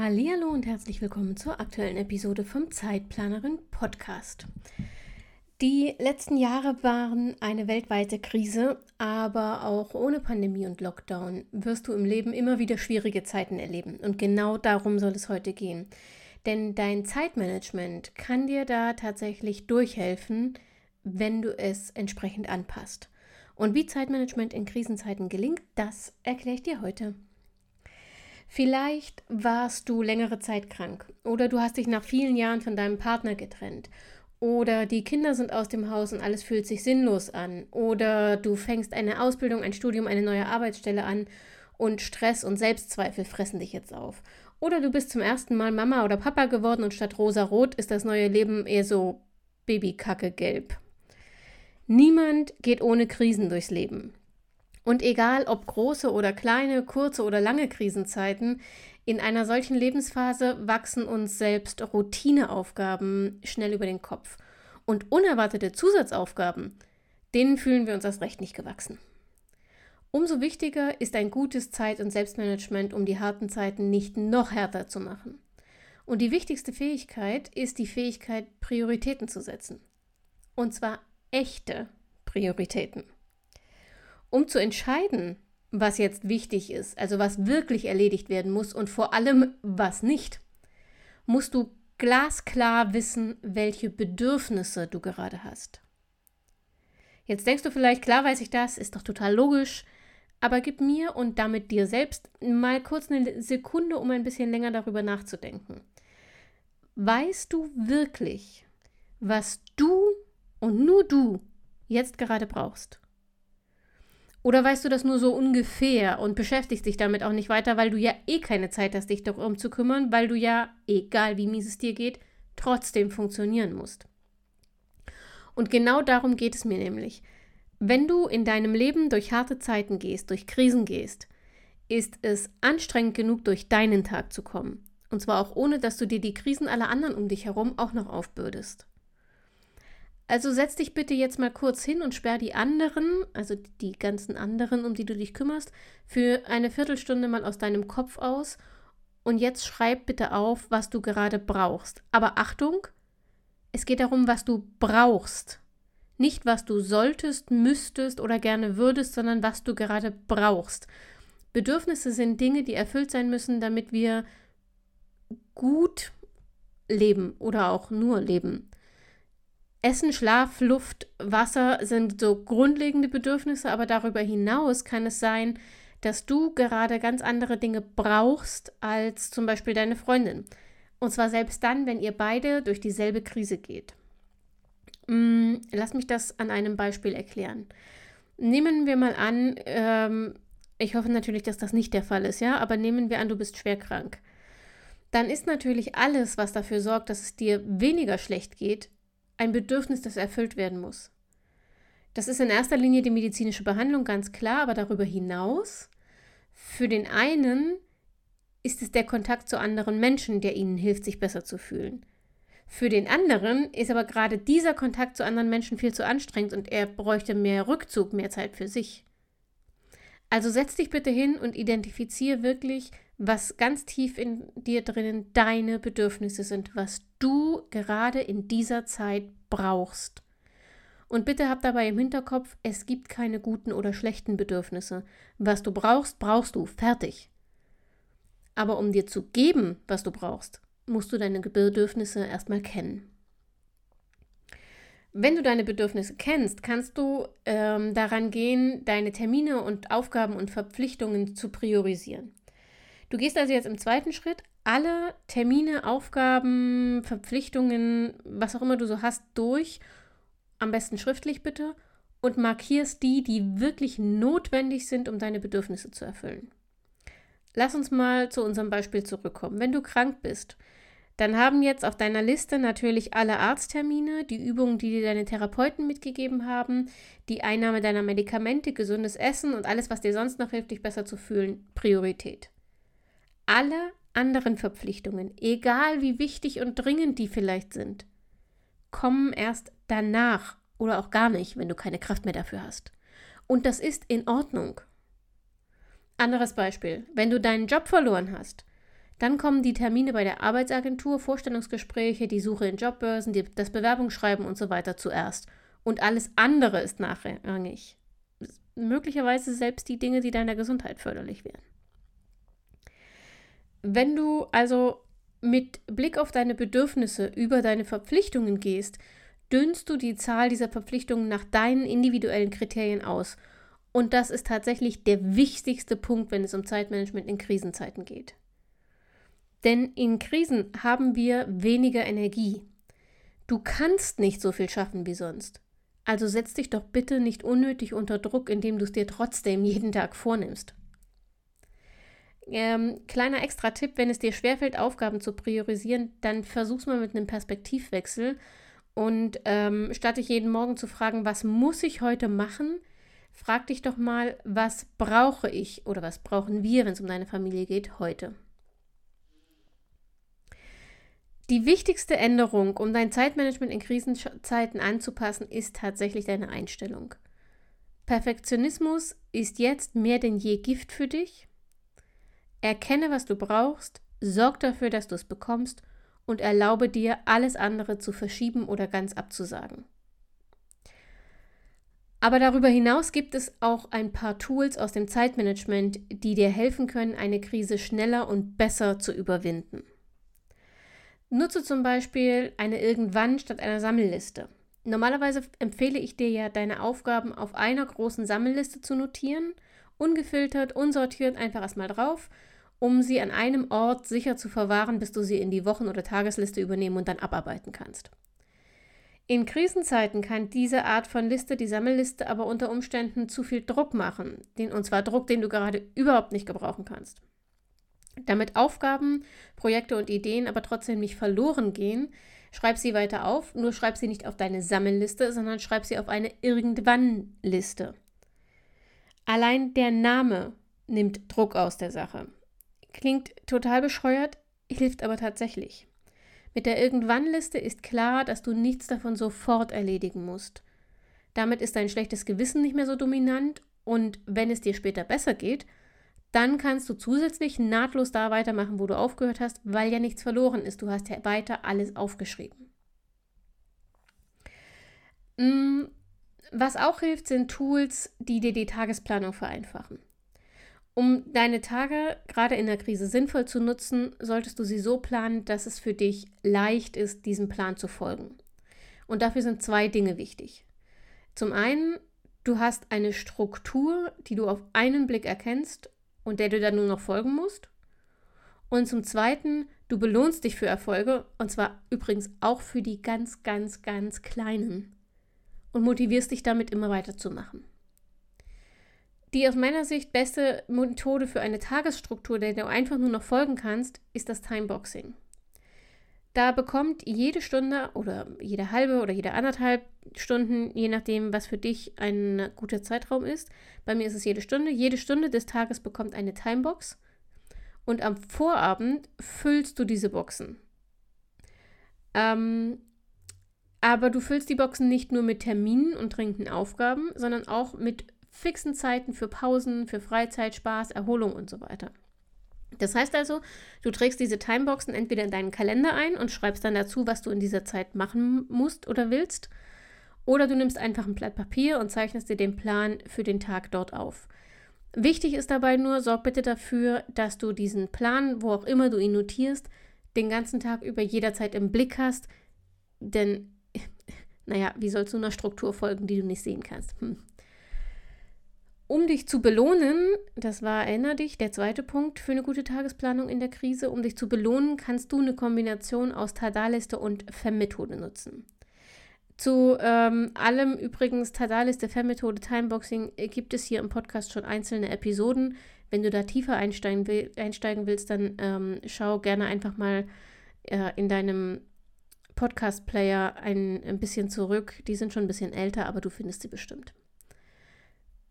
Hallo und herzlich willkommen zur aktuellen Episode vom Zeitplanerin Podcast. Die letzten Jahre waren eine weltweite Krise, aber auch ohne Pandemie und Lockdown wirst du im Leben immer wieder schwierige Zeiten erleben. Und genau darum soll es heute gehen. Denn dein Zeitmanagement kann dir da tatsächlich durchhelfen, wenn du es entsprechend anpasst. Und wie Zeitmanagement in Krisenzeiten gelingt, das erkläre ich dir heute. Vielleicht warst du längere Zeit krank oder du hast dich nach vielen Jahren von deinem Partner getrennt oder die Kinder sind aus dem Haus und alles fühlt sich sinnlos an oder du fängst eine Ausbildung, ein Studium, eine neue Arbeitsstelle an und Stress und Selbstzweifel fressen dich jetzt auf. Oder du bist zum ersten Mal Mama oder Papa geworden und statt rosa-rot ist das neue Leben eher so Babykacke-gelb. Niemand geht ohne Krisen durchs Leben. Und egal ob große oder kleine, kurze oder lange Krisenzeiten, in einer solchen Lebensphase wachsen uns selbst Routineaufgaben schnell über den Kopf. Und unerwartete Zusatzaufgaben, denen fühlen wir uns erst recht nicht gewachsen. Umso wichtiger ist ein gutes Zeit- und Selbstmanagement, um die harten Zeiten nicht noch härter zu machen. Und die wichtigste Fähigkeit ist die Fähigkeit, Prioritäten zu setzen. Und zwar echte Prioritäten. Um zu entscheiden, was jetzt wichtig ist, also was wirklich erledigt werden muss und vor allem was nicht, musst du glasklar wissen, welche Bedürfnisse du gerade hast. Jetzt denkst du vielleicht, klar weiß ich das, ist doch total logisch, aber gib mir und damit dir selbst mal kurz eine Sekunde, um ein bisschen länger darüber nachzudenken. Weißt du wirklich, was du und nur du jetzt gerade brauchst? Oder weißt du das nur so ungefähr und beschäftigst dich damit auch nicht weiter, weil du ja eh keine Zeit hast, dich darum zu kümmern, weil du ja, egal wie mies es dir geht, trotzdem funktionieren musst. Und genau darum geht es mir nämlich. Wenn du in deinem Leben durch harte Zeiten gehst, durch Krisen gehst, ist es anstrengend genug, durch deinen Tag zu kommen. Und zwar auch ohne, dass du dir die Krisen aller anderen um dich herum auch noch aufbürdest. Also setz dich bitte jetzt mal kurz hin und sperr die anderen, also die ganzen anderen, um die du dich kümmerst, für eine Viertelstunde mal aus deinem Kopf aus. Und jetzt schreib bitte auf, was du gerade brauchst. Aber Achtung, es geht darum, was du brauchst. Nicht, was du solltest, müsstest oder gerne würdest, sondern was du gerade brauchst. Bedürfnisse sind Dinge, die erfüllt sein müssen, damit wir gut leben oder auch nur leben. Essen, Schlaf, Luft, Wasser sind so grundlegende Bedürfnisse, aber darüber hinaus kann es sein, dass du gerade ganz andere Dinge brauchst als zum Beispiel deine Freundin. Und zwar selbst dann, wenn ihr beide durch dieselbe Krise geht. Mm, lass mich das an einem Beispiel erklären. Nehmen wir mal an, ähm, ich hoffe natürlich, dass das nicht der Fall ist, ja, aber nehmen wir an, du bist schwer krank. Dann ist natürlich alles, was dafür sorgt, dass es dir weniger schlecht geht, ein Bedürfnis, das erfüllt werden muss. Das ist in erster Linie die medizinische Behandlung, ganz klar, aber darüber hinaus, für den einen ist es der Kontakt zu anderen Menschen, der ihnen hilft, sich besser zu fühlen. Für den anderen ist aber gerade dieser Kontakt zu anderen Menschen viel zu anstrengend und er bräuchte mehr Rückzug, mehr Zeit für sich. Also setz dich bitte hin und identifiziere wirklich, was ganz tief in dir drinnen deine Bedürfnisse sind, was du gerade in dieser Zeit brauchst. Und bitte hab dabei im Hinterkopf, es gibt keine guten oder schlechten Bedürfnisse. Was du brauchst, brauchst du. Fertig. Aber um dir zu geben, was du brauchst, musst du deine Bedürfnisse erstmal kennen. Wenn du deine Bedürfnisse kennst, kannst du ähm, daran gehen, deine Termine und Aufgaben und Verpflichtungen zu priorisieren. Du gehst also jetzt im zweiten Schritt alle Termine, Aufgaben, Verpflichtungen, was auch immer du so hast, durch, am besten schriftlich bitte, und markierst die, die wirklich notwendig sind, um deine Bedürfnisse zu erfüllen. Lass uns mal zu unserem Beispiel zurückkommen. Wenn du krank bist, dann haben jetzt auf deiner Liste natürlich alle Arzttermine, die Übungen, die dir deine Therapeuten mitgegeben haben, die Einnahme deiner Medikamente, gesundes Essen und alles, was dir sonst noch hilft, dich besser zu fühlen, Priorität. Alle anderen Verpflichtungen, egal wie wichtig und dringend die vielleicht sind, kommen erst danach oder auch gar nicht, wenn du keine Kraft mehr dafür hast. Und das ist in Ordnung. Anderes Beispiel, wenn du deinen Job verloren hast, dann kommen die Termine bei der Arbeitsagentur, Vorstellungsgespräche, die Suche in Jobbörsen, die, das Bewerbungsschreiben und so weiter zuerst. Und alles andere ist nachrangig. Möglicherweise selbst die Dinge, die deiner Gesundheit förderlich wären. Wenn du also mit Blick auf deine Bedürfnisse über deine Verpflichtungen gehst, dünnst du die Zahl dieser Verpflichtungen nach deinen individuellen Kriterien aus. Und das ist tatsächlich der wichtigste Punkt, wenn es um Zeitmanagement in Krisenzeiten geht. Denn in Krisen haben wir weniger Energie. Du kannst nicht so viel schaffen wie sonst. Also setz dich doch bitte nicht unnötig unter Druck, indem du es dir trotzdem jeden Tag vornimmst. Ähm, kleiner extra Tipp, wenn es dir schwerfällt, Aufgaben zu priorisieren, dann versuch's mal mit einem Perspektivwechsel und ähm, statt dich jeden Morgen zu fragen, was muss ich heute machen, frag dich doch mal, was brauche ich oder was brauchen wir, wenn es um deine Familie geht, heute. Die wichtigste Änderung, um dein Zeitmanagement in Krisenzeiten anzupassen, ist tatsächlich deine Einstellung. Perfektionismus ist jetzt mehr denn je Gift für dich. Erkenne, was du brauchst, sorg dafür, dass du es bekommst und erlaube dir, alles andere zu verschieben oder ganz abzusagen. Aber darüber hinaus gibt es auch ein paar Tools aus dem Zeitmanagement, die dir helfen können, eine Krise schneller und besser zu überwinden. Nutze zum Beispiel eine Irgendwann statt einer Sammelliste. Normalerweise empfehle ich dir ja, deine Aufgaben auf einer großen Sammelliste zu notieren, ungefiltert, unsortiert, einfach erstmal drauf, um sie an einem Ort sicher zu verwahren, bis du sie in die Wochen- oder Tagesliste übernehmen und dann abarbeiten kannst. In Krisenzeiten kann diese Art von Liste, die Sammelliste, aber unter Umständen zu viel Druck machen, den, und zwar Druck, den du gerade überhaupt nicht gebrauchen kannst. Damit Aufgaben, Projekte und Ideen aber trotzdem nicht verloren gehen, schreib sie weiter auf, nur schreib sie nicht auf deine Sammelliste, sondern schreib sie auf eine Irgendwann-Liste. Allein der Name nimmt Druck aus der Sache. Klingt total bescheuert, hilft aber tatsächlich. Mit der Irgendwann-Liste ist klar, dass du nichts davon sofort erledigen musst. Damit ist dein schlechtes Gewissen nicht mehr so dominant und wenn es dir später besser geht, dann kannst du zusätzlich nahtlos da weitermachen, wo du aufgehört hast, weil ja nichts verloren ist. Du hast ja weiter alles aufgeschrieben. Mm, was auch hilft, sind Tools, die dir die Tagesplanung vereinfachen. Um deine Tage gerade in der Krise sinnvoll zu nutzen, solltest du sie so planen, dass es für dich leicht ist, diesem Plan zu folgen. Und dafür sind zwei Dinge wichtig. Zum einen, du hast eine Struktur, die du auf einen Blick erkennst und der du dann nur noch folgen musst. Und zum Zweiten, du belohnst dich für Erfolge, und zwar übrigens auch für die ganz, ganz, ganz kleinen. Und motivierst dich damit immer weiterzumachen. Die aus meiner Sicht beste Methode für eine Tagesstruktur, der du einfach nur noch folgen kannst, ist das Timeboxing. Da bekommt jede Stunde oder jede halbe oder jede anderthalb Stunden, je nachdem, was für dich ein guter Zeitraum ist. Bei mir ist es jede Stunde. Jede Stunde des Tages bekommt eine Timebox. Und am Vorabend füllst du diese Boxen. Ähm, aber du füllst die Boxen nicht nur mit Terminen und dringenden Aufgaben, sondern auch mit fixen Zeiten für Pausen, für Freizeit, Spaß, Erholung und so weiter. Das heißt also, du trägst diese Timeboxen entweder in deinen Kalender ein und schreibst dann dazu, was du in dieser Zeit machen musst oder willst, oder du nimmst einfach ein Blatt Papier und zeichnest dir den Plan für den Tag dort auf. Wichtig ist dabei nur, sorg bitte dafür, dass du diesen Plan, wo auch immer du ihn notierst, den ganzen Tag über jederzeit im Blick hast, denn, naja, wie sollst du einer Struktur folgen, die du nicht sehen kannst? Hm. Um dich zu belohnen, das war, erinnere dich, der zweite Punkt für eine gute Tagesplanung in der Krise, um dich zu belohnen, kannst du eine Kombination aus Tadaliste und FEM-Methode nutzen. Zu ähm, allem übrigens Tadaliste, FEM-Methode, Timeboxing gibt es hier im Podcast schon einzelne Episoden. Wenn du da tiefer einsteigen, will, einsteigen willst, dann ähm, schau gerne einfach mal äh, in deinem Podcast-Player ein, ein bisschen zurück. Die sind schon ein bisschen älter, aber du findest sie bestimmt.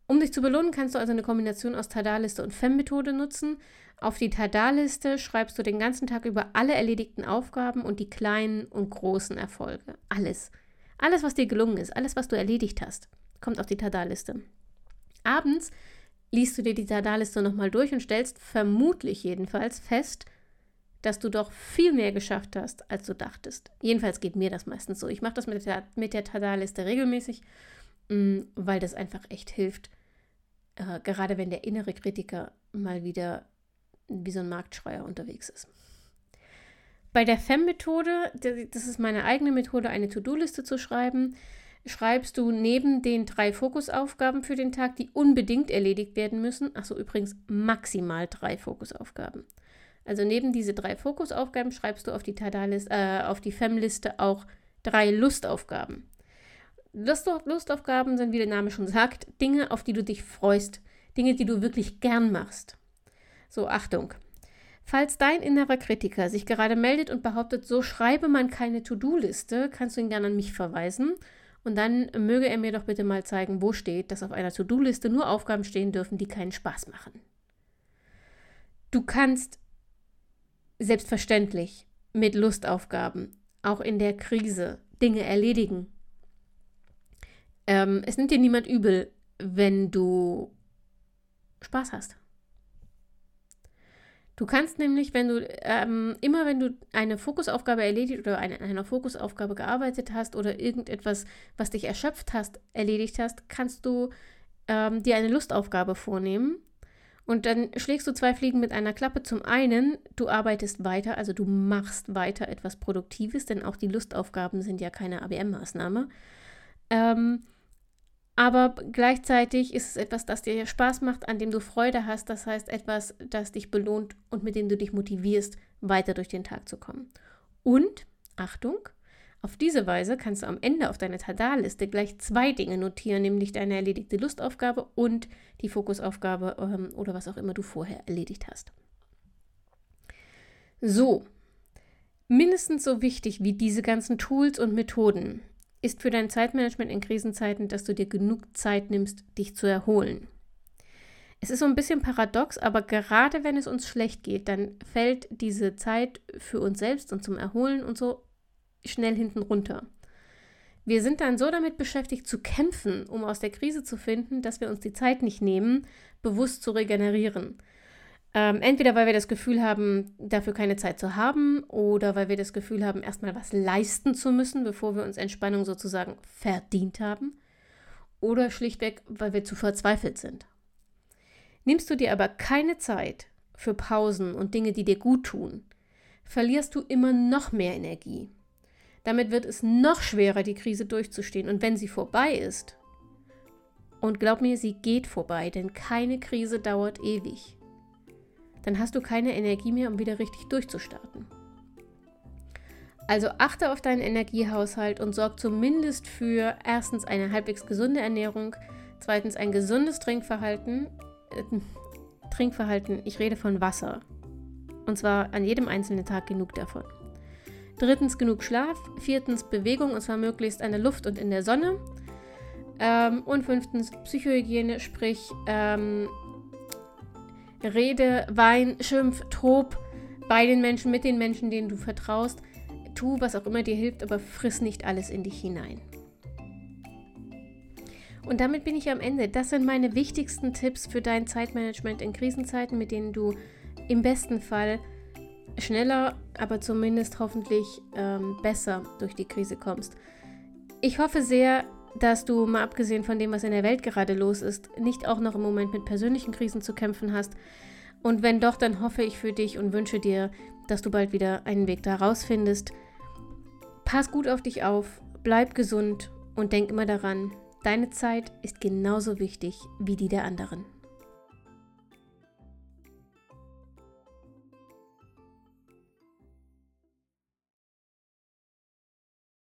Um dich zu belohnen, kannst du also eine Kombination aus Tada-Liste und FEM-Methode nutzen. Auf die Tada-Liste schreibst du den ganzen Tag über alle erledigten Aufgaben und die kleinen und großen Erfolge. Alles. Alles, was dir gelungen ist, alles, was du erledigt hast, kommt auf die Tada-Liste. Abends liest du dir die Tada-Liste nochmal durch und stellst vermutlich jedenfalls fest, dass du doch viel mehr geschafft hast, als du dachtest. Jedenfalls geht mir das meistens so. Ich mache das mit der, mit der Tada-Liste regelmäßig, mm, weil das einfach echt hilft, äh, gerade wenn der innere Kritiker mal wieder wie so ein Marktschreier unterwegs ist. Bei der FEM-Methode, das ist meine eigene Methode, eine To-Do-Liste zu schreiben, schreibst du neben den drei Fokusaufgaben für den Tag, die unbedingt erledigt werden müssen, achso übrigens maximal drei Fokusaufgaben. Also neben diese drei Fokusaufgaben schreibst du auf die, äh, auf die FEM-Liste auch drei Lustaufgaben. Lust Lustaufgaben sind, wie der Name schon sagt, Dinge, auf die du dich freust, Dinge, die du wirklich gern machst. So, Achtung. Falls dein innerer Kritiker sich gerade meldet und behauptet, so schreibe man keine To-Do-Liste, kannst du ihn gerne an mich verweisen. Und dann möge er mir doch bitte mal zeigen, wo steht, dass auf einer To-Do-Liste nur Aufgaben stehen dürfen, die keinen Spaß machen. Du kannst selbstverständlich mit Lustaufgaben, auch in der Krise, Dinge erledigen. Ähm, es nimmt dir niemand übel, wenn du Spaß hast. Du kannst nämlich, wenn du ähm, immer wenn du eine Fokusaufgabe erledigt oder eine, einer Fokusaufgabe gearbeitet hast oder irgendetwas, was dich erschöpft hast, erledigt hast, kannst du ähm, dir eine Lustaufgabe vornehmen und dann schlägst du zwei Fliegen mit einer Klappe. Zum einen, du arbeitest weiter, also du machst weiter etwas Produktives, denn auch die Lustaufgaben sind ja keine ABM-Maßnahme. Ähm, aber gleichzeitig ist es etwas, das dir Spaß macht, an dem du Freude hast. Das heißt etwas, das dich belohnt und mit dem du dich motivierst, weiter durch den Tag zu kommen. Und, Achtung, auf diese Weise kannst du am Ende auf deiner Tada-Liste gleich zwei Dinge notieren, nämlich deine erledigte Lustaufgabe und die Fokusaufgabe ähm, oder was auch immer du vorher erledigt hast. So, mindestens so wichtig wie diese ganzen Tools und Methoden ist für dein Zeitmanagement in Krisenzeiten, dass du dir genug Zeit nimmst, dich zu erholen. Es ist so ein bisschen paradox, aber gerade wenn es uns schlecht geht, dann fällt diese Zeit für uns selbst und zum Erholen und so schnell hinten runter. Wir sind dann so damit beschäftigt zu kämpfen, um aus der Krise zu finden, dass wir uns die Zeit nicht nehmen, bewusst zu regenerieren. Ähm, entweder weil wir das Gefühl haben, dafür keine Zeit zu haben, oder weil wir das Gefühl haben, erstmal was leisten zu müssen, bevor wir uns Entspannung sozusagen verdient haben, oder schlichtweg, weil wir zu verzweifelt sind. Nimmst du dir aber keine Zeit für Pausen und Dinge, die dir gut tun, verlierst du immer noch mehr Energie. Damit wird es noch schwerer, die Krise durchzustehen. Und wenn sie vorbei ist, und glaub mir, sie geht vorbei, denn keine Krise dauert ewig, dann hast du keine Energie mehr, um wieder richtig durchzustarten. Also achte auf deinen Energiehaushalt und sorg zumindest für erstens eine halbwegs gesunde Ernährung, zweitens ein gesundes Trinkverhalten. Äh, Trinkverhalten, ich rede von Wasser. Und zwar an jedem einzelnen Tag genug davon. Drittens genug Schlaf. Viertens Bewegung und zwar möglichst an der Luft und in der Sonne. Ähm, und fünftens Psychohygiene, sprich ähm, Rede, Wein, Schimpf, Tob bei den Menschen, mit den Menschen, denen du vertraust. Tu, was auch immer dir hilft, aber friss nicht alles in dich hinein. Und damit bin ich am Ende. Das sind meine wichtigsten Tipps für dein Zeitmanagement in Krisenzeiten, mit denen du im besten Fall schneller, aber zumindest hoffentlich ähm, besser durch die Krise kommst. Ich hoffe sehr, dass du, mal abgesehen von dem, was in der Welt gerade los ist, nicht auch noch im Moment mit persönlichen Krisen zu kämpfen hast. Und wenn doch, dann hoffe ich für dich und wünsche dir, dass du bald wieder einen Weg daraus findest. Pass gut auf dich auf, bleib gesund und denk immer daran, deine Zeit ist genauso wichtig wie die der anderen.